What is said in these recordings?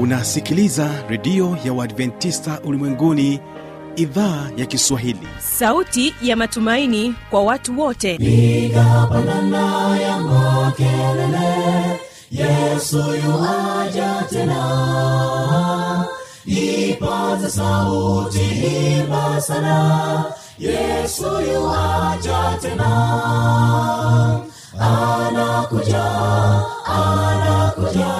unasikiliza redio ya uadventista ulimwenguni idhaa ya kiswahili. Sauti ya matumaini kwa watu wote. Piga pandana ya makelele yesu yuaja tena. Ipaza sauti imba sana yesu yuaja tena. Anakuja anakuja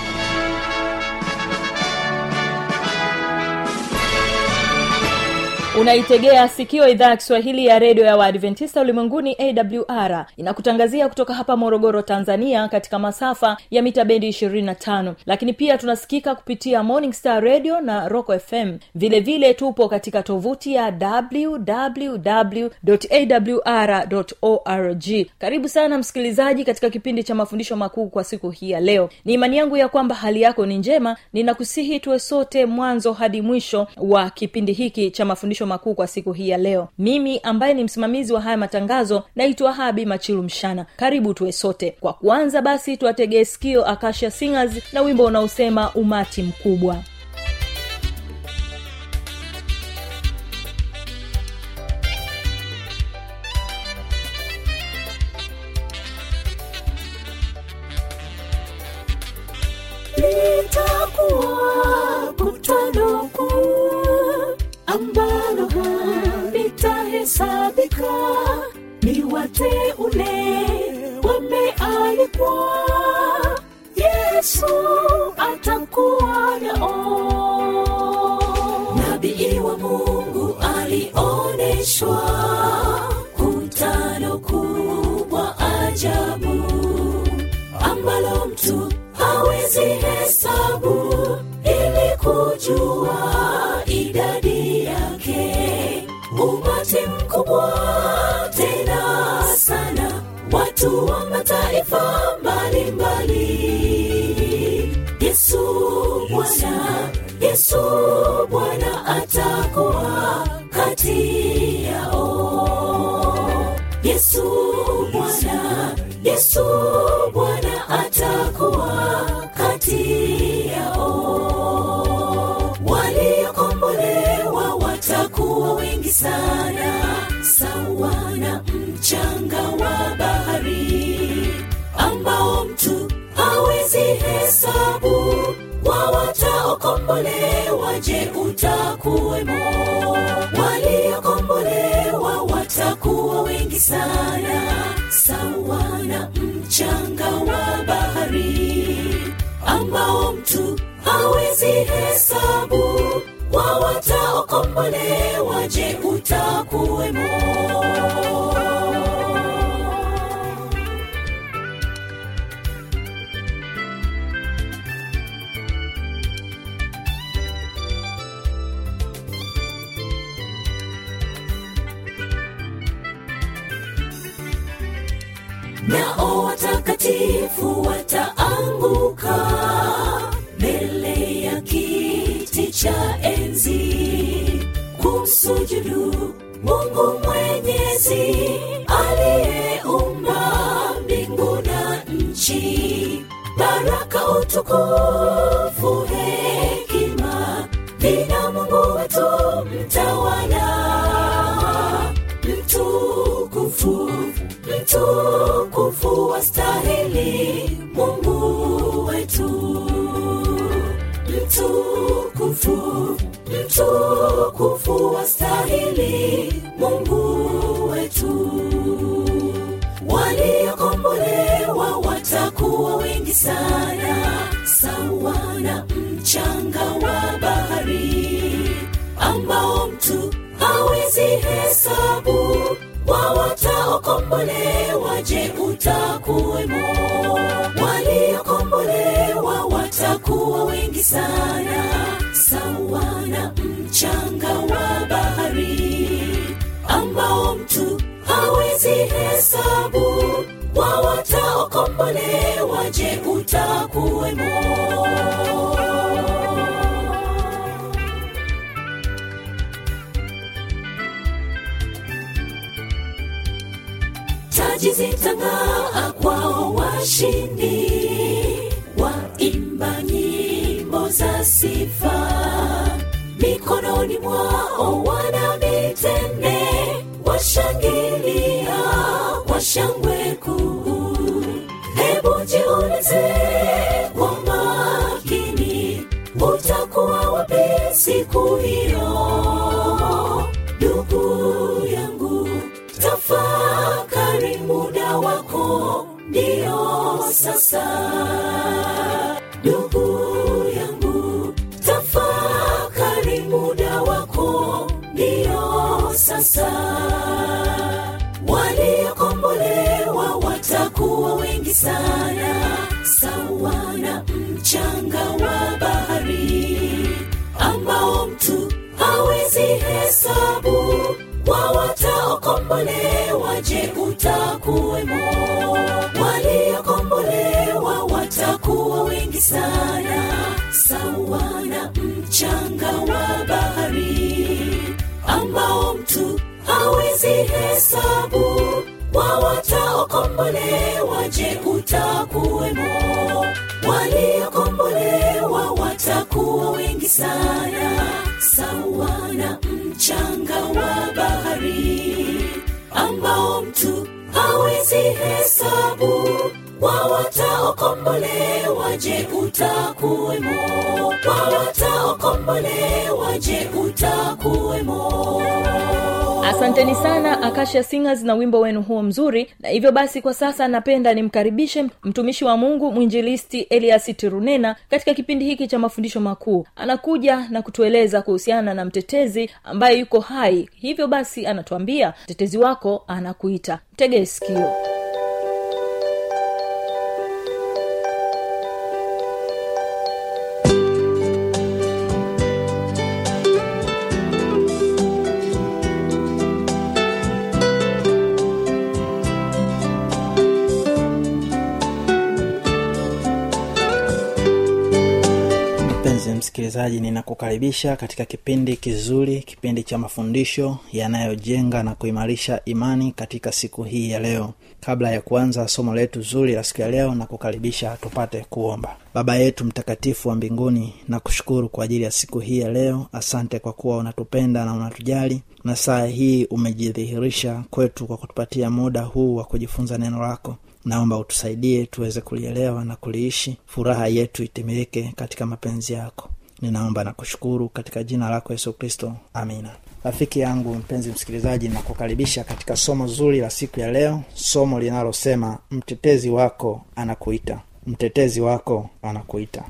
unaitegea sikio idhaa ya kiswahili ya redio ya waadventista ulimwenguni awr inakutangazia kutoka hapa morogoro tanzania katika masafa ya mita bendi 25 lakini pia tunasikika kupitia morning star radio na rock fm vilevile vile tupo katika tovuti ya www awr karibu sana msikilizaji katika kipindi cha mafundisho makuu kwa siku hii ya leo. Ni imani yangu ya kwamba hali yako ni njema. Ninakusihi tuwe sote mwanzo hadi mwisho wa kipindi hiki cha mafundisho makuu kwa siku hii ya leo. Mimi ambaye ni msimamizi wa haya matangazo naitwa habi machilu mshana. Karibu tuwe sote. Kwa kuanza basi tuwategee sikio akasha singers na wimbo unaosema umati mkubwa yesu bwana atakuwa watakatifu wataanguka mbele ya kiti cha enzi kumsujudu mungu mwenyezi aliyeumba mbingu na nchi. Baraka utukufu mtukufu wastahili mungu wetu. Waliokombolewa watakuwa wengi sana sawa na mchanga wa bahari ambao mtu hawezi hesabu. Wa wataokombolewa je utakuwemo? Waliokombolewa watakuwa wengi sana mchanga wa bahari ambao mtu hawezi hesabu. Kwa wataokombolewa je utakuwemo? Taji zitang'aa kwao washindi. Mikononi mwao wana mitende washangilia kwa shangwe kuu. Hebu jiulize kwa makini utakuwa wapi siku hiyo wataokombolewa je utakuwemo. Waliokombolewa watakuwa wengi sana. Sawa na mchanga wa bahari ambao mtu hawezi hesabu. Wa wataokombolewa je utakuwemo? Waliokombolewa watakuwa wengi sana mtu hawezi hesabu kwa wataokombolewa je utakuwemo? Wawataokombolewa, je utakuwemo? Asanteni sana akasha singers na wimbo wenu huo mzuri. Na hivyo basi kwa sasa napenda nimkaribishe mtumishi wa mungu mwinjilisti elias tirunena katika kipindi hiki cha mafundisho makuu. Anakuja na kutueleza kuhusiana na mtetezi ambaye yuko hai. Hivyo basi anatuambia mtetezi wako anakuita. Tegee sikio msikilizaji ninakukaribisha katika kipindi kizuri kipindi cha mafundisho yanayojenga na kuimarisha imani katika siku hii ya leo. Kabla ya kuanza somo letu zuri la siku ya leo na kukaribisha tupate kuomba. Baba yetu mtakatifu wa mbinguni na kushukuru kwa ajili ya siku hii ya leo. Asante kwa kuwa unatupenda na unatujali na saa hii umejidhihirisha kwetu kwa kutupatia muda huu wa kujifunza neno lako. Naomba utusaidie tuweze kulielewa na kuliishi. Furaha yetu itimilike katika mapenzi yako ninaomba na kushukuru katika jina lako yesu kristo. Amina. Rafiki yangu mpenzi msikilizaji nakukaribisha katika somo zuri la siku ya leo somo linalosema mtetezi wako anakuita. Mtetezi wako anakuita.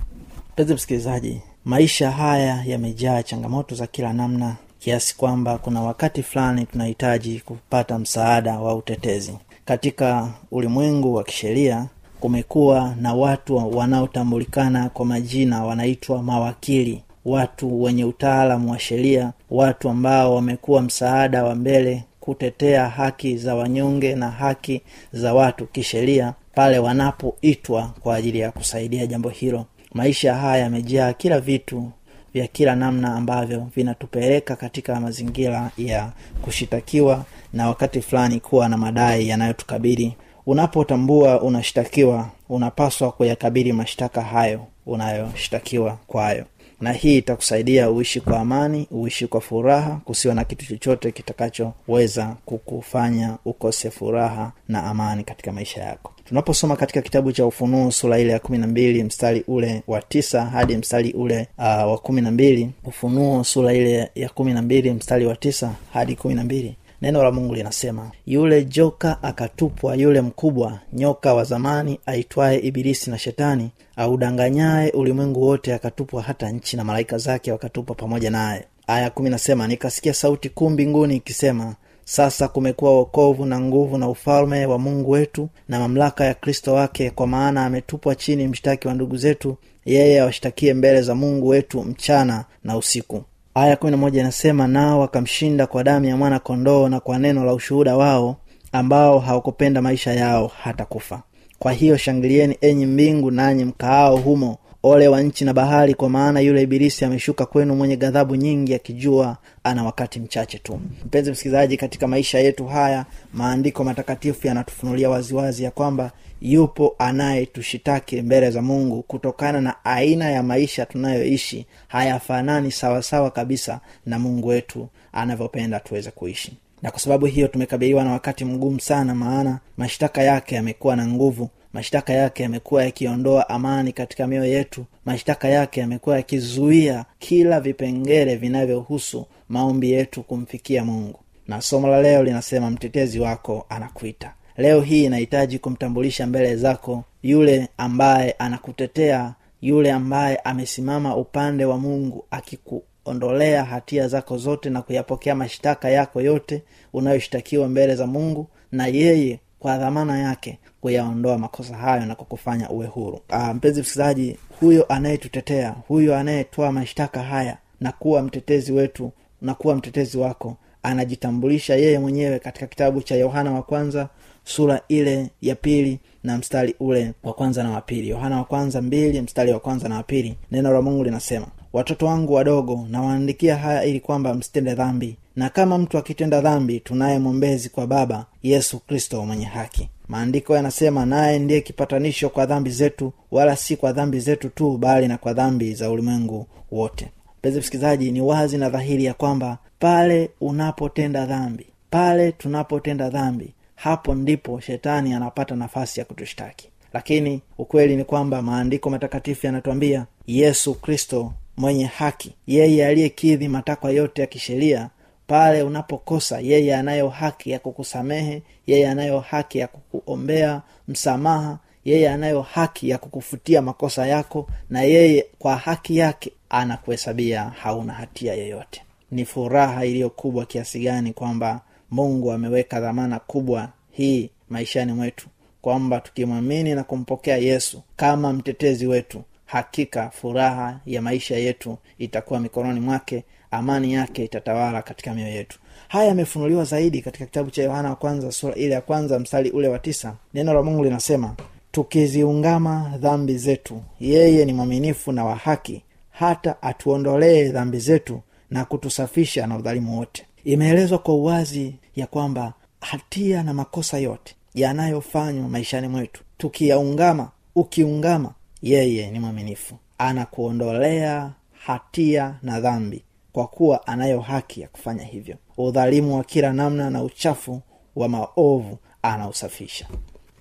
Mpenzi msikilizaji maisha haya yamejaa changamoto za kila namna kiasi kwamba kuna wakati fulani tunahitaji kupata msaada wa utetezi. Katika ulimwengu wa kisheria kumekuwa na watu wanaotambulikana kwa majina wanaitwa mawakili watu wenye utaalamu wa sheria watu ambao wamekuwa msaada wa mbele kutetea haki za wanyonge na haki za watu kisheria pale wanapoitwa kwa ajili ya kusaidia jambo hilo. Maisha haya yamejaa kila vitu vya kila namna ambavyo vinatupeleka katika mazingira ya kushitakiwa na wakati fulani kuwa na madai yanayotukabili unapotambua unashtakiwa unapaswa kuyakabili mashtaka hayo unayoshtakiwa kwayo. Na hii itakusaidia uishi kwa amani uishi kwa furaha kusiwa na kitu chochote kitakachoweza kukufanya ukose furaha na amani katika maisha yako. Tunaposoma katika kitabu cha ufunuo sura ile ya kumi na mbili mstari ule wa tisa hadi mstari ule uh, wa kumi na mbili. Ufunuo sura ile ya kumi na mbili mstari wa tisa hadi kumi na mbili neno la mungu linasema yule joka akatupwa yule mkubwa nyoka wa zamani aitwaye ibilisi na shetani audanganyaye ulimwengu wote akatupwa hata nchi na malaika zake wakatupwa pamoja naye. Aya kumi nasema nikasikia sauti kuu mbinguni ikisema sasa kumekuwa wokovu na nguvu na ufalme wa mungu wetu na mamlaka ya kristo wake kwa maana ametupwa chini mshtaki wa ndugu zetu yeye awashtakie mbele za mungu wetu mchana na usiku aya kumi na moja inasema nao wakamshinda kwa damu ya mwana kondoo na kwa neno la ushuhuda wao ambao hawakupenda maisha yao hata kufa kwa hiyo shangilieni enyi mbingu nanyi mkaao humo ole wa nchi na bahari kwa maana yule ibilisi ameshuka kwenu mwenye ghadhabu nyingi akijua ana wakati mchache tu. Mpenzi msikilizaji katika maisha yetu haya maandiko matakatifu yanatufunulia waziwazi ya kwamba yupo anayetushitaki mbele za mungu. Kutokana na aina ya maisha tunayoishi hayafanani sawasawa kabisa na mungu wetu anavyopenda tuweze kuishi. Na kwa sababu hiyo tumekabiliwa na wakati mgumu sana maana mashtaka yake yamekuwa na nguvu mashtaka yake yamekuwa yakiondoa amani katika mioyo yetu. Mashtaka yake yamekuwa yakizuia kila vipengele vinavyohusu maombi yetu kumfikia mungu. Na somo la leo linasema mtetezi wako anakuita. Leo hii inahitaji kumtambulisha mbele zako yule ambaye anakutetea yule ambaye amesimama upande wa mungu akikuondolea hatia zako zote na kuyapokea mashtaka yako yote unayoshtakiwa mbele za mungu na yeye kwa dhamana yake kuyaondoa makosa hayo na kukufanya uwe huru. Aa, mpenzi msikilizaji huyo anayetutetea huyo anayetoa mashtaka haya na kuwa mtetezi wetu na kuwa mtetezi wako anajitambulisha yeye mwenyewe katika kitabu cha yohana wa kwanza sura ile ya pili na mstari ule wa kwanza na wapili yohana wa kwanza mbili mstari wa kwanza na wapili neno la mungu linasema watoto wangu wadogo nawaandikia haya ili kwamba msitende dhambi. Na kama mtu akitenda dhambi tunaye mwombezi kwa baba yesu kristo mwenye haki. Maandiko yanasema naye ndiye kipatanisho kwa dhambi zetu wala si kwa dhambi zetu tu bali na kwa dhambi za ulimwengu wote. Mpenzi msikilizaji ni wazi na dhahiri ya kwamba pale unapotenda dhambi pale tunapotenda dhambi hapo ndipo shetani anapata nafasi ya kutushtaki. Lakini ukweli ni kwamba maandiko matakatifu yanatwambia yesu kristo mwenye haki. Yeye aliyekidhi matakwa yote ya kisheria pale unapokosa yeye anayo haki ya kukusamehe yeye anayo haki ya kukuombea msamaha yeye anayo haki ya kukufutia makosa yako na yeye kwa haki yake anakuhesabia hauna hatia yoyote. Ni furaha iliyo kubwa kiasi gani kwamba mungu ameweka dhamana kubwa hii maishani mwetu kwamba tukimwamini na kumpokea yesu kama mtetezi wetu hakika furaha ya maisha yetu itakuwa mikononi mwake amani yake itatawala katika mioyo yetu. Haya yamefunuliwa zaidi katika kitabu cha yohana wa kwanza sura ile ya kwanza mstari ule wa tisa. Neno la mungu linasema tukiziungama dhambi zetu yeye ni mwaminifu na wa haki hata atuondolee dhambi zetu na kutusafisha na udhalimu wote. Imeelezwa kwa uwazi ya kwamba hatia na makosa yote yanayofanywa maishani mwetu tukiyaungama ukiungama yeye ni mwaminifu. Anakuondolea hatia na dhambi kwa kuwa anayo haki ya kufanya hivyo. Udhalimu wa kila namna na uchafu wa maovu anausafisha.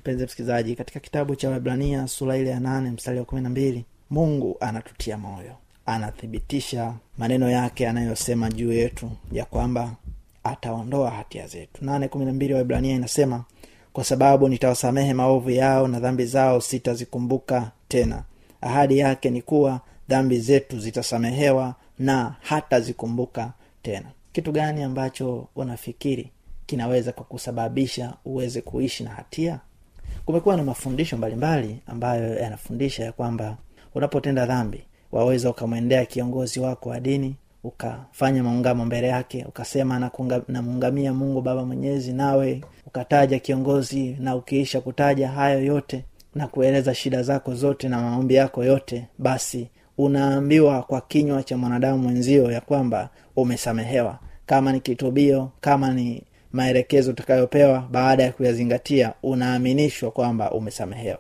Mpenzi msikilizaji katika kitabu cha wabrania sura ile ya nane mstari wa kumi na mbili mungu anatutia moyo. Anathibitisha maneno yake anayosema juu yetu ya kwamba ataondoa hatia zetu. Nane kumi na mbili waibrania inasema kwa sababu nitawasamehe maovu yao na dhambi zao sitazikumbuka tena. Ahadi yake ni kuwa dhambi zetu zitasamehewa na hata zikumbuka tena. Kitu gani ambacho unafikiri kinaweza kukusababisha uweze kuishi na hatia? Kumekuwa na mafundisho mbalimbali ambayo yanafundisha ya kwamba unapotenda dhambi waweza ukamwendea kiongozi wako wa dini ukafanya maungamo mbele yake ukasema namuungamia mungu baba mwenyezi nawe ukataja kiongozi na ukiisha kutaja hayo yote na kueleza shida zako zote na maombi yako yote basi unaambiwa kwa kinywa cha mwanadamu mwenzio ya kwamba umesamehewa. Kama ni kitubio kama ni maelekezo utakayopewa baada ya kuyazingatia unaaminishwa kwamba umesamehewa.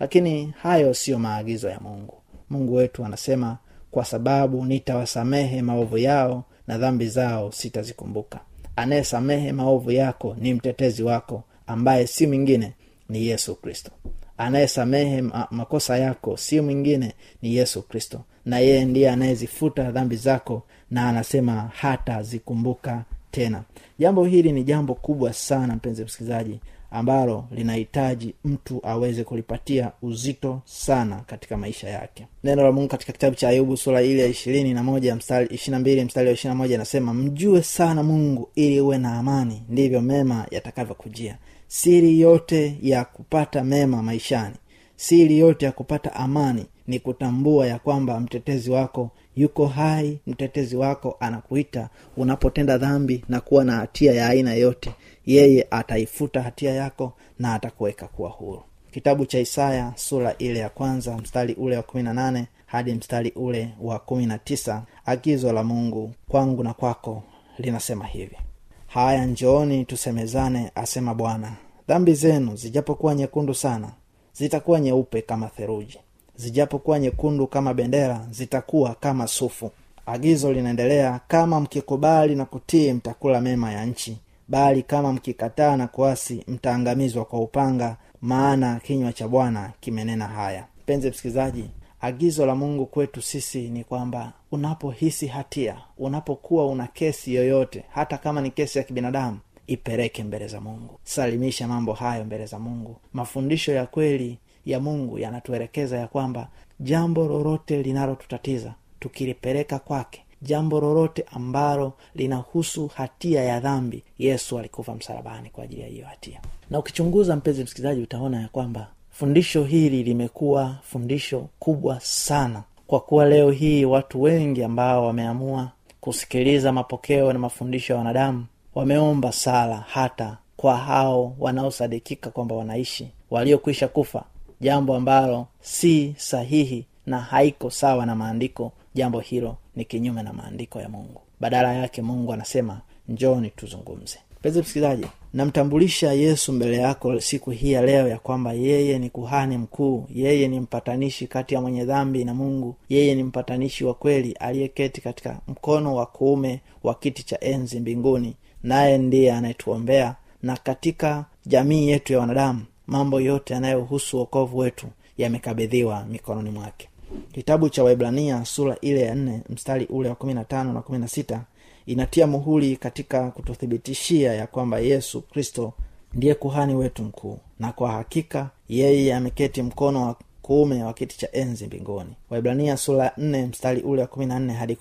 Lakini hayo siyo maagizo ya mungu. Mungu wetu anasema kwa sababu nitawasamehe maovu yao na dhambi zao sitazikumbuka. Anayesamehe maovu yako ni mtetezi wako ambaye si mwingine ni yesu kristo anayesamehe makosa yako si mwingine ni yesu kristo. Na yeye ndiye anayezifuta dhambi zako na anasema hata zikumbuka tena. Jambo hili ni jambo kubwa sana mpenzi msikilizaji ambalo linahitaji mtu aweze kulipatia uzito sana katika maisha yake. Neno la mungu katika kitabu cha ayubu sura ile ya ishirini na moja ishirina mbili mstari wa ishirina moja anasema mjue sana mungu ili uwe na amani ndivyo mema yatakavyokujia siri yote ya kupata mema maishani. Siri yote ya kupata amani ni kutambua ya kwamba mtetezi wako yuko hai mtetezi wako anakuita unapotenda dhambi na kuwa na hatia ya aina yote. Yeye ataifuta hatia yako na atakuweka kuwa huru. Kitabu cha isaya sura ile ya kwanza mstari ule wa kumi na nane hadi mstari ule wa kumi na tisa agizo la mungu kwangu na kwako linasema hivi haya njooni tusemezane asema bwana. Dhambi zenu zijapokuwa nyekundu sana zitakuwa nyeupe kama theruji. Zijapokuwa nyekundu kama bendera zitakuwa kama sufu. Agizo linaendelea kama mkikubali na kutii mtakula mema ya nchi. Bali kama mkikataa na kuasi mtaangamizwa kwa upanga maana kinywa cha bwana kimenena haya. Mpenzi msikilizaji agizo la mungu kwetu sisi ni kwamba unapohisi hatia unapokuwa una kesi yoyote hata kama ni kesi ya kibinadamu ipeleke mbele za mungu. Salimisha mambo hayo mbele za mungu. Mafundisho ya kweli ya mungu yanatuelekeza ya kwamba jambo lolote linalotutatiza tukilipeleka kwake jambo lolote ambalo linahusu hatia ya dhambi yesu alikufa msalabani kwa ajili ya hiyo hatia. Na ukichunguza mpenzi msikilizaji utaona ya kwamba fundisho hili limekuwa fundisho kubwa sana. Kwa kuwa leo hii watu wengi ambao wameamua kusikiliza mapokeo na mafundisho ya wanadamu wameomba sala hata kwa hao wanaosadikika kwamba wanaishi waliokwisha kufa jambo ambalo si sahihi na haiko sawa na maandiko. Jambo hilo ni kinyume na maandiko ya mungu. Badala yake mungu anasema njoni tuzungumze. Mpenzi msikilizaji namtambulisha yesu mbele yako siku hii ya leo ya kwamba yeye ni kuhani mkuu yeye ni mpatanishi kati ya mwenye dhambi na mungu yeye ni mpatanishi wa kweli aliyeketi katika mkono wa kuume wa kiti cha enzi mbinguni naye ndiye anayetuombea na katika jamii yetu ya wanadamu mambo yote yanayohusu uokovu wetu yamekabidhiwa mikononi mwake. Kitabu cha waibrania sura ile ya nne mstari ule wa kumi na tano na kumi na sita inatia muhuri katika kututhibitishia ya kwamba yesu kristo ndiye kuhani wetu mkuu na kwa hakika yeye ameketi mkono wa kuume wa kiti cha enzi mbinguni. Waibrania sura ya mstari ule wa hadi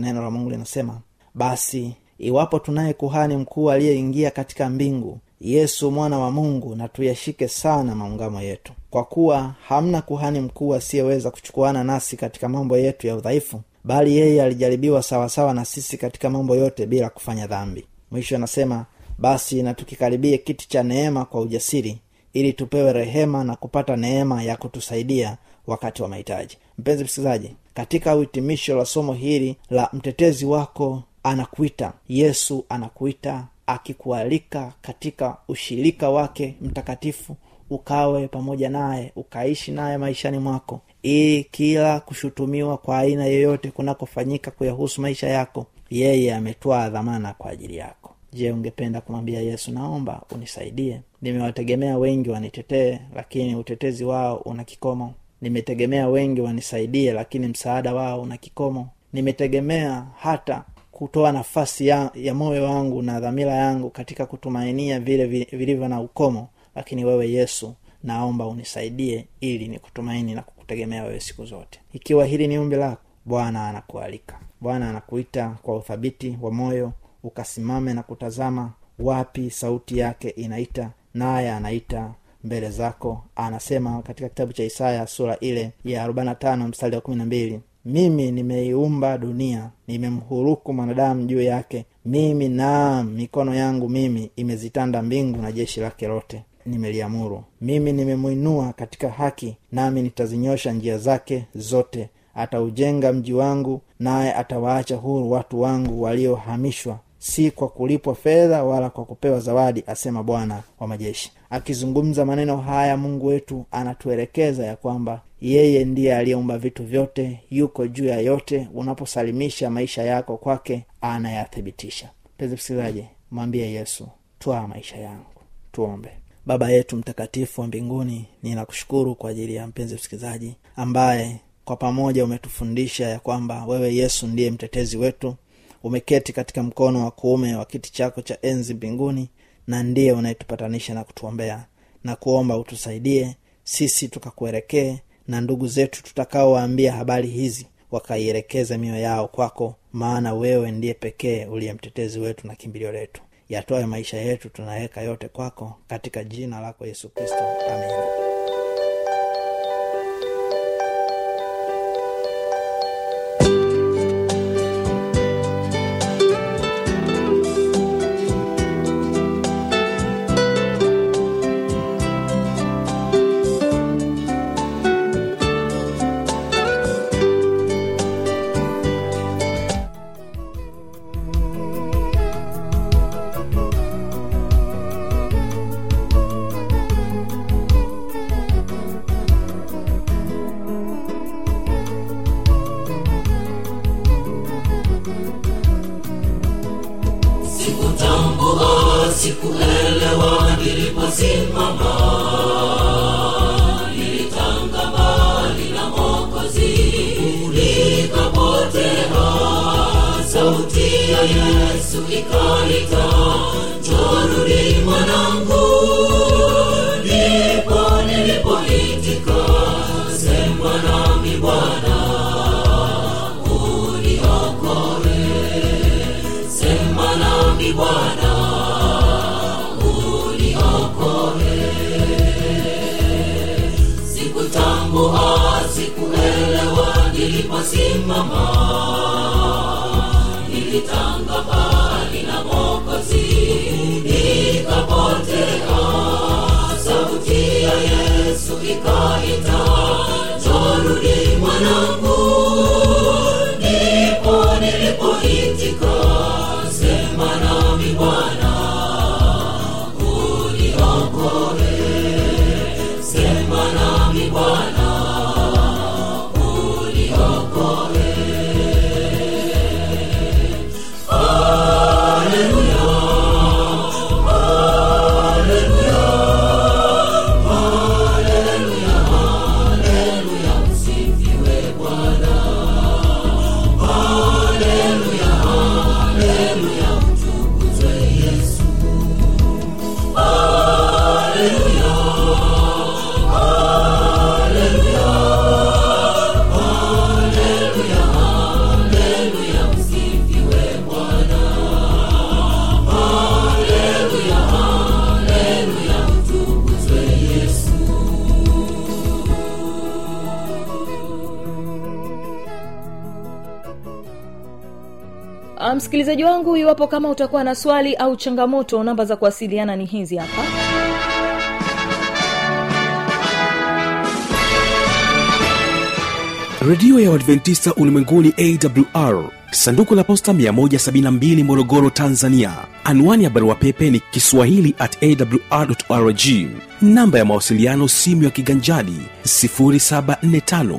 neno la mungu linasema basi iwapo tunaye kuhani mkuu aliyeingia katika mbingu yesu mwana wa mungu na tuyashike sana maungamo yetu. Kwa kuwa hamna kuhani mkuu asiyeweza kuchukuana nasi katika mambo yetu ya udhaifu bali yeye alijaribiwa sawasawa na sisi katika mambo yote bila kufanya dhambi. Mwisho anasema basi na tukikaribie kiti cha neema kwa ujasiri ili tupewe rehema na kupata neema ya kutusaidia wakati wa mahitaji. Mpenzi msikilizaji katika uhitimisho la somo hili la mtetezi wako anakuita yesu anakuita akikualika katika ushirika wake mtakatifu ukawe pamoja naye ukaishi naye maishani mwako ili kila kushutumiwa kwa aina yoyote kunakofanyika kuyahusu maisha yako yeye ametwaa dhamana kwa ajili yako. Je ungependa kumwambia yesu naomba unisaidie? Nimewategemea wengi wanitetee lakini utetezi wao una kikomo. Nimetegemea wengi wanisaidie lakini msaada wao una kikomo. Nimetegemea hata kutoa nafasi ya, ya moyo wangu na dhamira yangu katika kutumainia vile vilivyo na ukomo lakini wewe yesu naomba unisaidie ili nikutumaini na kukutegemea wewe siku zote. Ikiwa hili ni umbi lako bwana anakualika. Bwana anakuita kwa uthabiti wa moyo ukasimame na kutazama wapi sauti yake inaita naye anaita mbele zako. Anasema katika kitabu cha isaya sura ile ya 45 mstari wa 12 mimi nimeiumba dunia nimemhuruku mwanadamu juu yake. Mimi naam mikono yangu mimi imezitanda mbingu na jeshi lake lote nimeliamuru. Mimi nimemwinua katika haki nami nitazinyosha njia zake zote. Ataujenga mji wangu naye atawaacha huru watu wangu waliohamishwa. Si kwa kulipwa fedha wala kwa kupewa zawadi asema bwana wa majeshi. Akizungumza maneno haya mungu wetu anatuelekeza ya kwamba yeye ndiye aliyeumba vitu vyote yuko juu ya yote. Unaposalimisha maisha yako kwake anayathibitisha. Mpenzi msikilizaji mwambie yesu twaa maisha yangu. Tuombe baba yetu mtakatifu wa mbinguni ninakushukuru kwa ajili ya mpenzi msikilizaji ambaye kwa pamoja umetufundisha ya kwamba wewe yesu ndiye mtetezi wetu umeketi katika mkono wa kuume wa kiti chako cha enzi mbinguni na ndiye unayetupatanisha na kutuombea. Na kuomba utusaidie sisi tukakuelekee na ndugu zetu tutakaowaambia habari hizi wakaielekeza mioyo yao kwako maana wewe ndiye pekee uliye mtetezi wetu na kimbilio letu yatoe maisha yetu tunaweka yote kwako katika jina lako yesu kristo. Amen niliposimama nilitanga mbali na mokozi nikapotea. Sauti ya yesu ikaita iwapo kama utakuwa na swali au changamoto namba za kuwasiliana ni hizi hapa. Redio ya uadventista ulimwenguni awr sanduku la posta 172 morogoro tanzania. Anwani ya barua pepe ni kiswahili at awrrg namba ya mawasiliano simu ya kiganjadi 745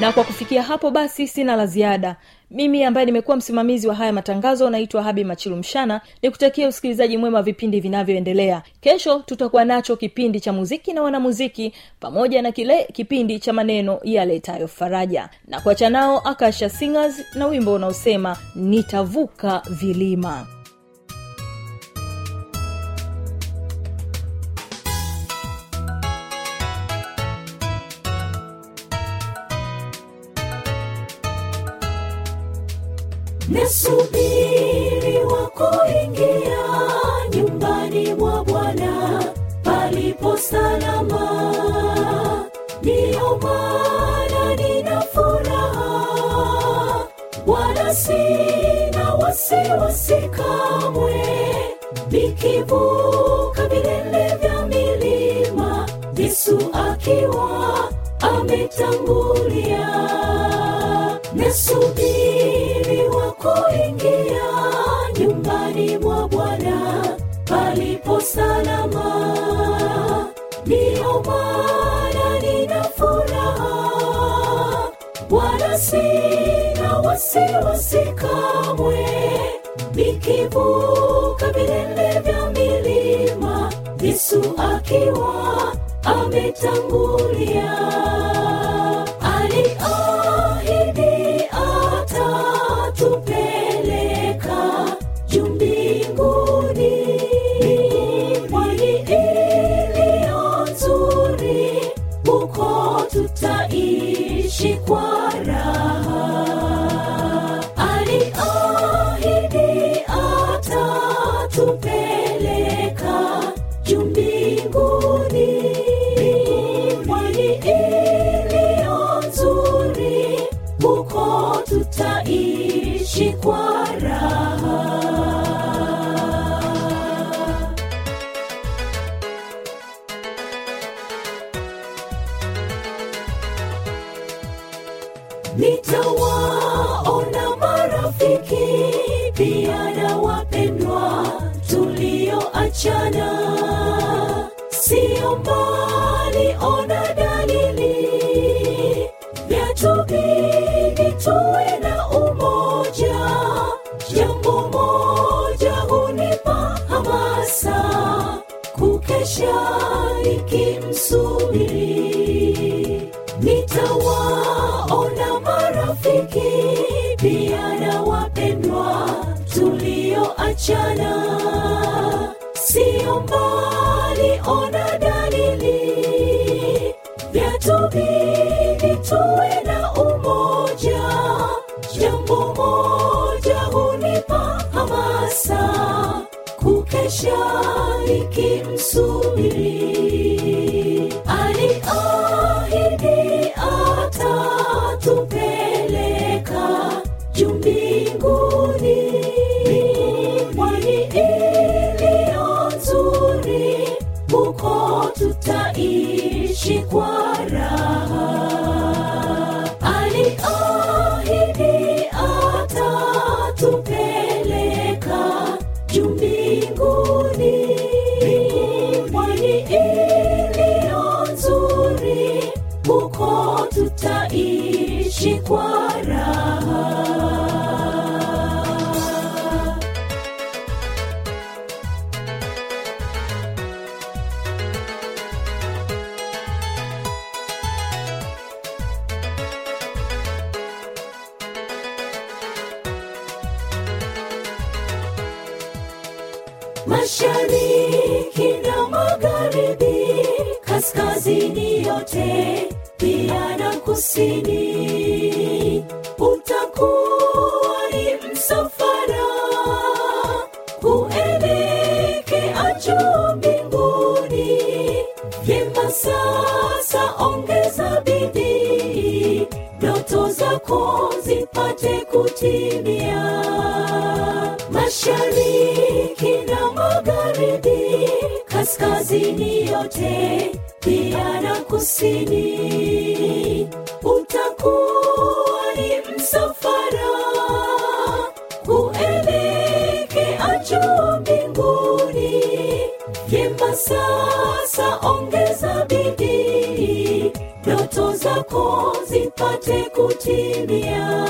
na kwa kufikia hapo basi sina la ziada. Mimi ambaye nimekuwa msimamizi wa haya matangazo naitwa habi machilu mshana nikutakia usikilizaji mwema vipindi vinavyoendelea. Kesho tutakuwa nacho kipindi cha muziki na wanamuziki pamoja na kile kipindi cha maneno yaletayo faraja. Na kuacha nao akasha singers na wimbo unaosema nitavuka vilima nasubiri wakuingia nyumbani mwa bwana palipo salama. Ndiyo maana nina furaha. Wala sina wasiwasi kamwe. Nikivuka vilele vya milima yesu akiwa ametangulia. Nasubiri wa kuingia nyumbani mwa bwana palipo salama. Ndiyo maana nina furaha. Wala sina wasiwasi kamwe. Nikivuka vilele vya milima yesu akiwa ametangulia ona dalili, vyatubidi tuwe na umoja. Jambo moja hunipa hamasa, kukesha nikimsubiri mashariki na magharibi, kaskazini yote pia na kusini. sasa ongeza bidii ndoto zako zipate kutimia